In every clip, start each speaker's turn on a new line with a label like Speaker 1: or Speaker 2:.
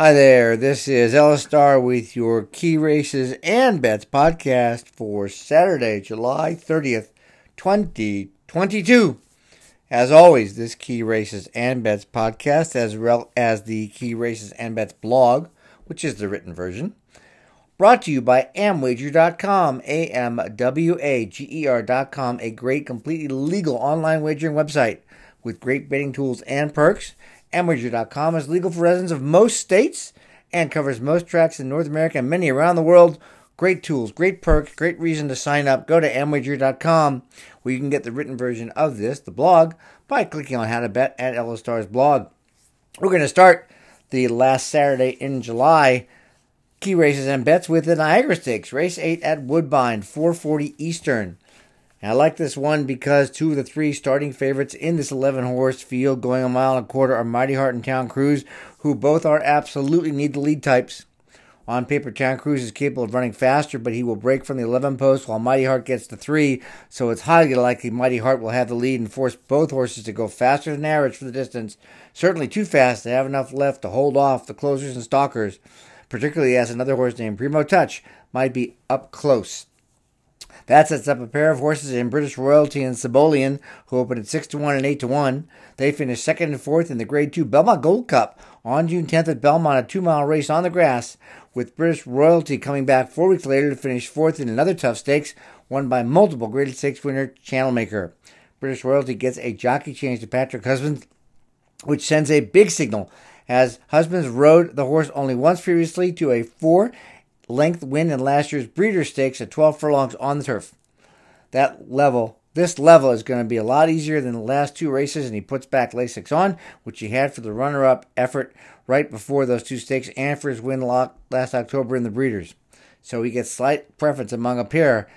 Speaker 1: Hi there, this is Ellis Starr with your Key Races and Bets podcast for Saturday, July 30th, 2022. As always, this Key Races and Bets podcast, as well as the Key Races and Bets blog, which is the written version, brought to you by Amwager.com, A M W A G E R.com, a great, completely legal online wagering website with great betting tools and perks. Amwager.com is legal for residents of most states and covers most tracks in North America and many around the world. Great tools, great perks, great reason to sign up. Go to Amwager.com where you can get the written version of this, the blog, by clicking on How to Bet at Ellis Starr's blog. We're going to start the last Saturday in July key races and bets with the Niagara Stakes, race 8 at Woodbine, 440 Eastern. I like this one because two of the three starting favorites in this 11 horse field going a mile and a quarter are Mighty Heart and Town Cruise, who both are absolutely need the lead types. On paper, Town Cruise is capable of running faster, but he will break from the 11 post while Mighty Heart gets the 3, so it's highly likely Mighty Heart will have the lead and force both horses to go faster than average for the distance. Certainly too fast to have enough left to hold off the closers and stalkers, particularly as another horse named Primo Touch might be up close. That sets up a pair of horses in British Royalty and Cibolian, who opened at 6 to 1 and 8 to 1. They finished second and fourth in the Grade 2 Belmont Gold Cup on June 10th at Belmont, a two mile race on the grass, with British Royalty coming back four weeks later to finish fourth in another tough stakes, won by multiple Grade 6 winner Channelmaker. British Royalty gets a jockey change to Patrick Husbands, which sends a big signal as Husbands rode the horse only once previously to a four length win in last year's Breeder Stakes at 12 furlongs on the turf. That level, this level is going to be a lot easier than the last two races, and he puts back Lasix on, which he had for the runner up effort right before those two stakes and for his win last October in the Breeders. So he gets slight preference among a pair,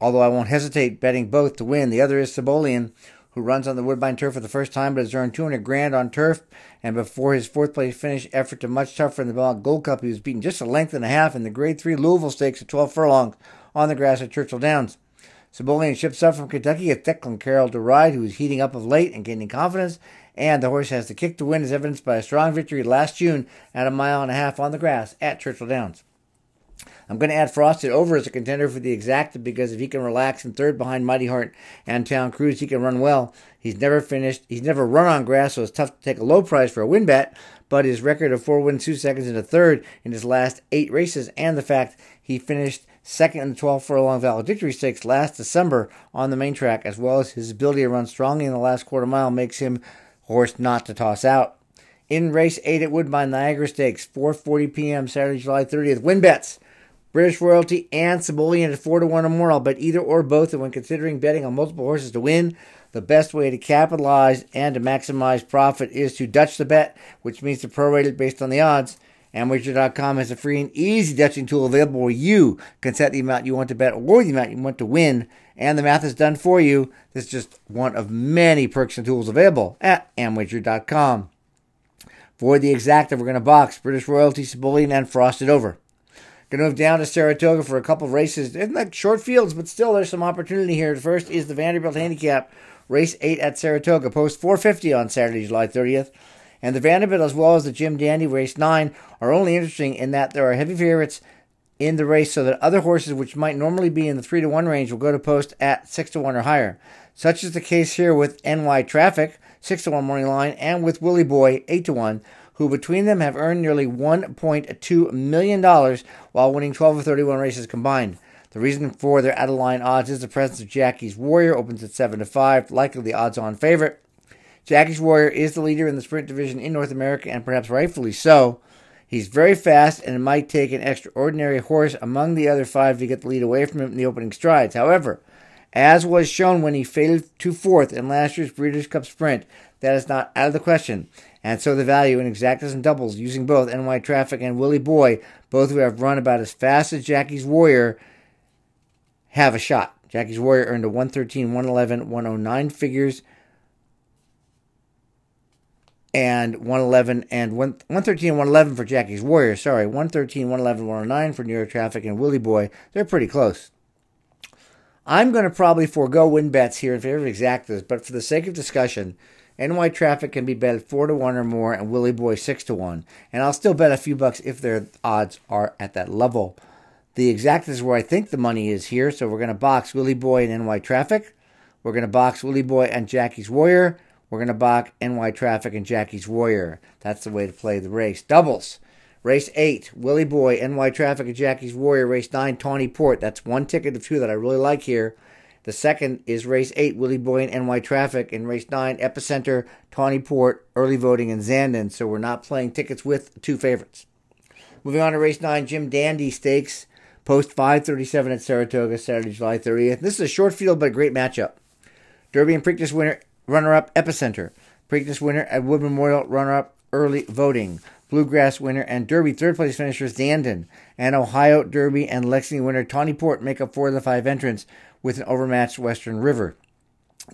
Speaker 1: although I won't hesitate betting both to win. The other is Cibolian, who runs on the Woodbine turf for the first time but has earned 200 grand on turf. And before his fourth place finish effort to much tougher in the Belmont Gold Cup, he was beaten just a length and a half in the Grade 3 Louisville Stakes at 12 furlongs on the grass at Churchill Downs. Cibolian ships up from Kentucky at Declan Carroll to ride, who is heating up of late and gaining confidence. And the horse has the kick to win, as evidenced by a strong victory last June at a mile and a half on the grass at Churchill Downs. I'm going to add Frosted over as a contender for the exacta because if he can relax in third behind Mighty Heart and Town Cruise, he can run well. He's never finished. He's never run on grass, so it's tough to take a low price for a win bet. But his record of four wins, two seconds, and a third in his last eight races, and the fact he finished second in the 12 furlong valedictory stakes last December on the main track, as well as his ability to run strongly in the last quarter mile, makes him horse not to toss out. In race eight at Woodbine Niagara Stakes, 4:40 p.m. Saturday, July 30th. Win bets. British Royalty and Cibolian at 4 to 1 or more. Bet either or both. And when considering betting on multiple horses to win, the best way to capitalize and to maximize profit is to Dutch the bet, which means to prorate it based on the odds. Amwager.com has a free and easy Dutching tool available where you can set the amount you want to bet or the amount you want to win, and the math is done for you. This is just one of many perks and tools available at Amwager.com. For the exacta, we're going to box British Royalty, Cibolian, and Frosted over. Going to move down to Saratoga for a couple races. It's like short fields, but still there's some opportunity here. First is the Vanderbilt Handicap, race 8 at Saratoga, post 450 on Saturday, July 30th. And the Vanderbilt, as well as the Jim Dandy race 9, are only interesting in that there are heavy favorites in the race so that other horses which might normally be in the 3 to 1 range will go to post at 6 to 1 or higher. Such is the case here with NY Traffic, 6 to 1 morning line, and with Willie Boy, 8 to 1 who between them have earned nearly $1.2 million while winning 12 of 31 races combined. The reason for their out of line odds is the presence of Jackie's Warrior, opens at 7 to 5, likely the odds on favorite. Jackie's Warrior is the leader in the sprint division in North America, and perhaps rightfully so. He's very fast, and it might take an extraordinary horse among the other five to get the lead away from him in the opening strides. However, as was shown when he faded to fourth in last year's Breeders' Cup Sprint, that is not out of the question and so the value in exactas and doubles using both NY Traffic and Willie Boy, both who have run about as fast as Jackie's Warrior, have a shot. Jackie's Warrior earned a 113, 111, 109 figures, and 111 and 113 and 111 for Jackie's Warrior. Sorry, 113, 111, 109 for New York Traffic and Willie Boy. They're pretty close. I'm going to probably forego win bets here in favor of exactas, but for the sake of discussion, NY Traffic can be bet 4 to 1 or more, and Willie Boy 6 to 1. And I'll still bet a few bucks if their odds are at that level. The exact is where I think the money is here, so we're to box Willie Boy and NY Traffic. We're to box Willie Boy and Jackie's Warrior. We're to box NY Traffic and Jackie's Warrior. That's the way to play the race. Doubles. Race 8, Willie Boy, NY Traffic and Jackie's Warrior. Race 9, Tawny Port. That's one ticket of two that I really like here. The second is race 8, Willie Boy and NY Traffic. And race 9, Epicenter, Tawny Port, early voting in Zandon. So we're not playing tickets with two favorites. Moving on to race 9, Jim Dandy Stakes, post 537 at Saratoga, Saturday, July 30th. This is a short field but a great matchup. Derby and Preakness winner, runner up, Epicenter. Preakness winner at Wood Memorial, runner up, early voting. Bluegrass winner and Derby third place finishers Zandon and Ohio Derby and Lexington winner Tawny Port make up four of the five entrants with an overmatched Western River.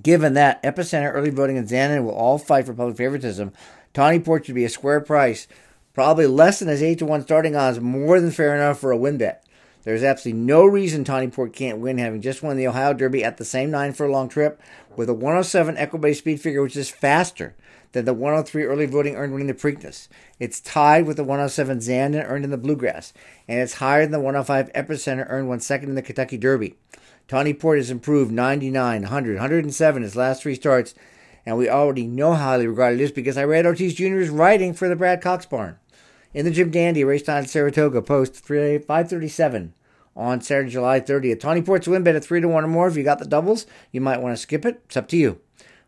Speaker 1: Given that Epicenter, early voting, and Zandon will all fight for public favoritism, Tawny Port should be a square price, probably less than his 8 to 1 starting odds, more than fair enough for a win bet. There's absolutely no reason Tawny Port can't win, having just won the Ohio Derby at the same nine furlong trip with a 107 Equibase speed figure, which is faster than the 103 early voting earned winning the Preakness. It's tied with the 107 Zandon earned in the Bluegrass, and it's higher than the 105 Epicenter earned one second in the Kentucky Derby. Tawny Port has improved 99, 100, 107 his last three starts, and we already know how highly regarded is because Irad Ortiz Jr.'s writing for the Brad Cox Barn. In the Jim Dandy, race time at Saratoga, post 3, 537 on Saturday, July 30th. Tawny Port's win bet at 3 to 1 or more. If you got the doubles, you might want to skip it. It's up to you.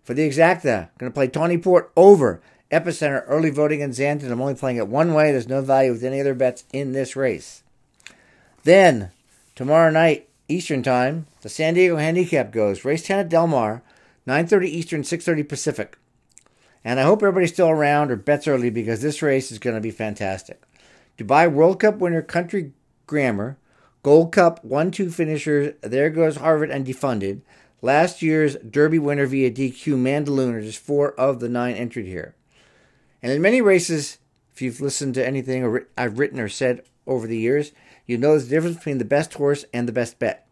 Speaker 1: For the exacta, going to play Tawny Port over Epicenter early voting in Zandon. I'm only playing it one way. There's no value with any other bets in this race. Then, tomorrow night, Eastern Time, the San Diego Handicap goes. Race 10 at Del Mar, 9.30 Eastern, 6.30 Pacific. And I hope everybody's still around or bets early because this race is going to be fantastic. Dubai World Cup winner Country Grammar, Gold Cup 1 2 finishers, there goes Harvard and defunded. Last year's Derby winner via DQ, Mandaloun, are just four of the nine entered here. And in many races, if you've listened to anything I've written or said over the years, you know the difference between the best horse and the best bet.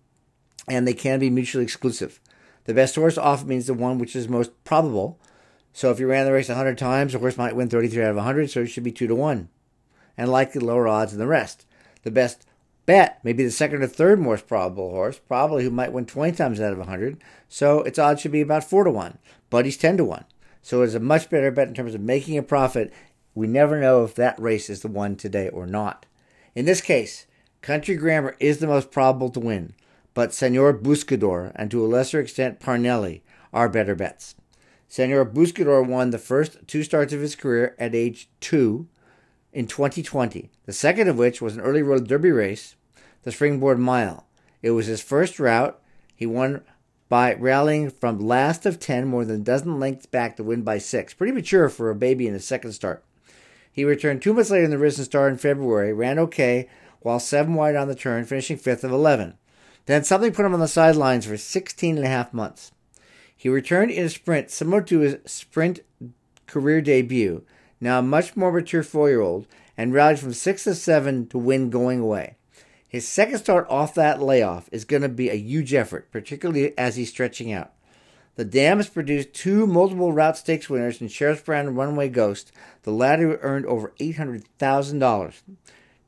Speaker 1: And they can be mutually exclusive. The best horse often means the one which is most probable. So if you ran the race 100 times, the horse might win 33 out of 100, so it should be 2 to 1. And likely lower odds than the rest. The best bet, may be the second or third most probable horse, probably who might win 20 times out of 100. So its odds should be about 4 to 1, but he's 10 to 1. So it's a much better bet in terms of making a profit. We never know if that race is the one today or not. In this case, Country Grammar is the most probable to win, but Senor Buscador and to a lesser extent Parnelli are better bets. Senor Buscador won the first two starts of his career at age two in 2020, the second of which was an early road derby race the Springboard Mile. It was his first route. He won by rallying from last of 10, more than a dozen lengths back to win by six. Pretty mature for a baby in his second start. He returned two months later in the Risen Star in February, ran okay, while seven wide on the turn, finishing fifth of 11. Then something put him on the sidelines for 16 and a half months. He returned in a sprint similar to his sprint career debut, now a much more mature four year old, and rallied from six to seven to win going away. His second start off that layoff is going to be a huge effort, particularly as he's stretching out. The dam has produced two multiple route stakes winners in Sheriff's Brand and Runaway Ghost, the latter earned over $800,000.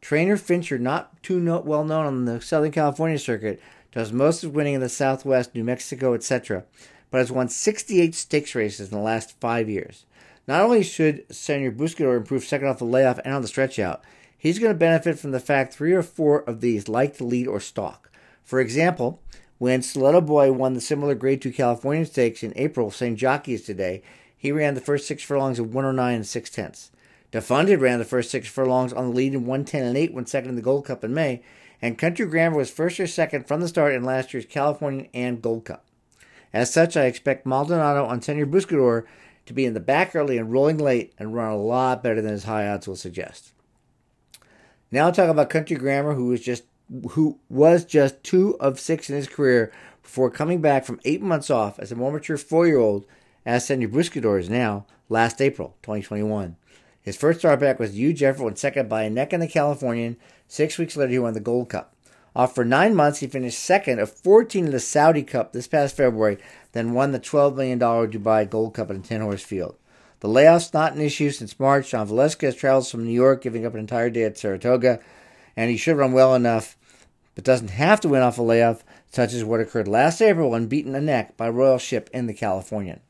Speaker 1: Trainer Fincher, not too well known on the Southern California circuit, does most of winning in the Southwest, New Mexico, etc., but has won 68 stakes races in the last five years. Not only should Senor Buscador improve second off the layoff and on the stretch out, he's going to benefit from the fact three or four of these like to lead or stalk. For example, when Stiletto Boy won the similar Grade 2 California Stakes in April, St. Jockey's today, he ran the first six furlongs of 109 and 6 tenths. Defunded ran the first six furlongs on the lead in 110 and 8 when second in the Gold Cup in May, and Country Grammar was first or second from the start in last year's California and Gold Cup. As such, I expect Maldonado on Senor Buscador to be in the back early and rolling late and run a lot better than his high odds will suggest. Now I'll talk about Country Grammar, who was just who was just two of six in his career before coming back from eight months off as a more mature four-year-old, as Senor Buscador is now, last April 2021. His first start back was Hugh Jeffrey and second by a neck in the Californian. Six weeks later, he won the Gold Cup. Off for nine months, he finished second of 14 in the Saudi Cup this past February, then won the $12 million Dubai Gold Cup in a 10 horse field. The layoff's not an issue since March. John Velazquez travels from New York, giving up an entire day at Saratoga, and he should run well enough, but doesn't have to win off a layoff, such as what occurred last April when beaten a neck by Royal Ship in the Californian.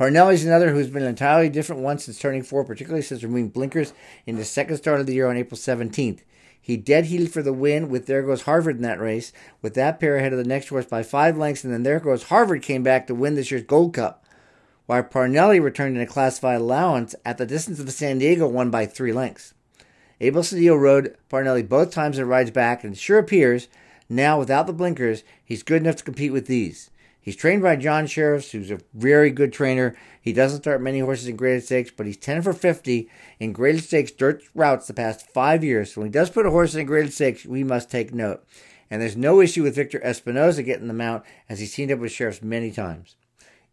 Speaker 1: Parnelli's another who's been an entirely different one since turning four, particularly since removing blinkers in the second start of the year on April 17th. He dead heated for the win with There Goes Harvard in that race, with that pair ahead of the next horse by five lengths, and then There Goes Harvard came back to win this year's Gold Cup, while Parnelli returned in a classified allowance at the distance of the San Diego won by three lengths. Abel Cedillo rode Parnelli both times and rides back, and sure appears, now without the blinkers, he's good enough to compete with these. He's trained by John Shirreffs, who's a very good trainer. He doesn't start many horses in graded stakes, but he's 10 for 50 in graded stakes dirt routes the past five years. So when he does put a horse in graded stakes, we must take note. And there's no issue with Victor Espinoza getting the mount, as he's teamed up with Shirreffs many times.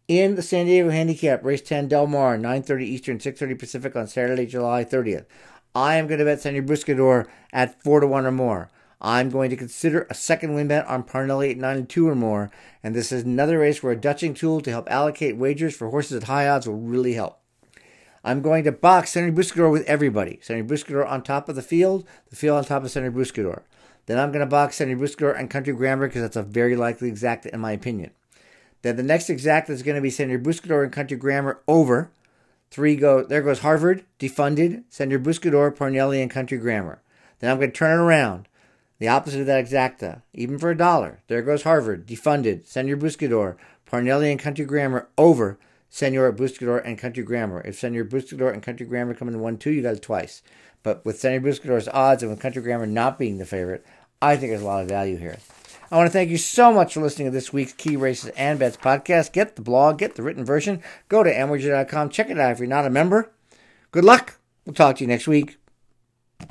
Speaker 1: In the San Diego Handicap, race 10 Del Mar, 9.30 Eastern, 6.30 Pacific on Saturday, July 30th. I am going to bet Senor Buscador at 4 to 1 or more. I'm going to consider a second win bet on Parnelli at 9 and 2 or more, and this is another race where a Dutching tool to help allocate wagers for horses at high odds will really help. I'm going to box Senor Buscador with everybody. Senor Buscador on top of the field, the field on top of Senor Buscador. Then I'm going to box Senor Buscador and Country Grammar because that's a very likely exact in my opinion. Then the next exact is going to be Senor Buscador and Country Grammar over. Three go there goes Harvard, defunded, Senator Buscador, Parnelli, and Country Grammar. Then I'm going to turn it around. The opposite of that exacta, even for a dollar. There goes Harvard, defunded, Senor Buscador, Parnelli and Country Grammar over Senor Buscador and Country Grammar. If Senor Buscador and Country Grammar come in 1 2, you got it twice. But with Senor Buscador's odds and with Country Grammar not being the favorite, I think there's a lot of value here. I want to thank you so much for listening to this week's Key Races and Bets podcast. Get the blog, get the written version. Go to amwager.com, check it out if you're not a member. Good luck. We'll talk to you next week.